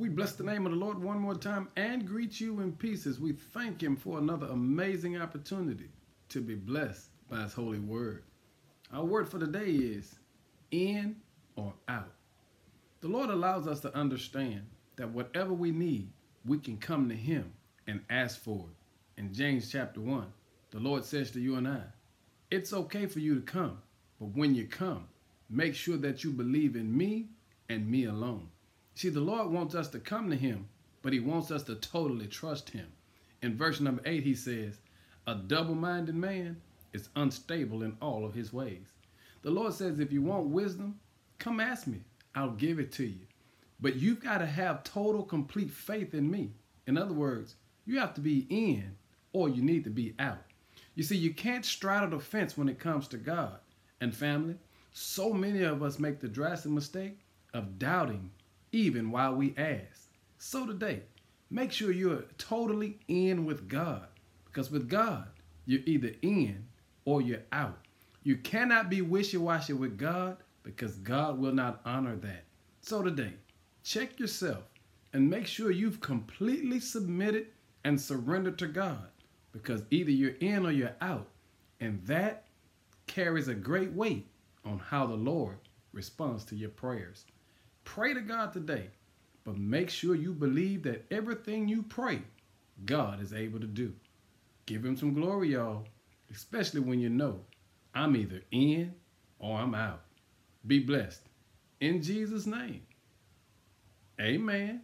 We bless the name of the Lord one more time and greet you in pieces. We thank Him for another amazing opportunity to be blessed by His holy word. Our word for the day is in or out. The Lord allows us to understand that whatever we need, we can come to Him and ask for it. In James chapter 1, the Lord says to you and I, It's okay for you to come, but when you come, make sure that you believe in me and me alone. See, the Lord wants us to come to Him, but He wants us to totally trust Him. In verse number 8, He says, A double minded man is unstable in all of his ways. The Lord says, If you want wisdom, come ask me. I'll give it to you. But you've got to have total, complete faith in me. In other words, you have to be in or you need to be out. You see, you can't straddle the fence when it comes to God and family. So many of us make the drastic mistake of doubting even while we ask. So today, make sure you're totally in with God because with God, you're either in or you're out. You cannot be wishy washy with God because God will not honor that. So today, check yourself and make sure you've completely submitted and surrendered to God because either you're in or you're out. And that carries a great weight on how the Lord responds to your prayers. Pray to God today, but make sure you believe that everything you pray, God is able to do. Give Him some glory, y'all, especially when you know I'm either in or I'm out. Be blessed. In Jesus' name, amen.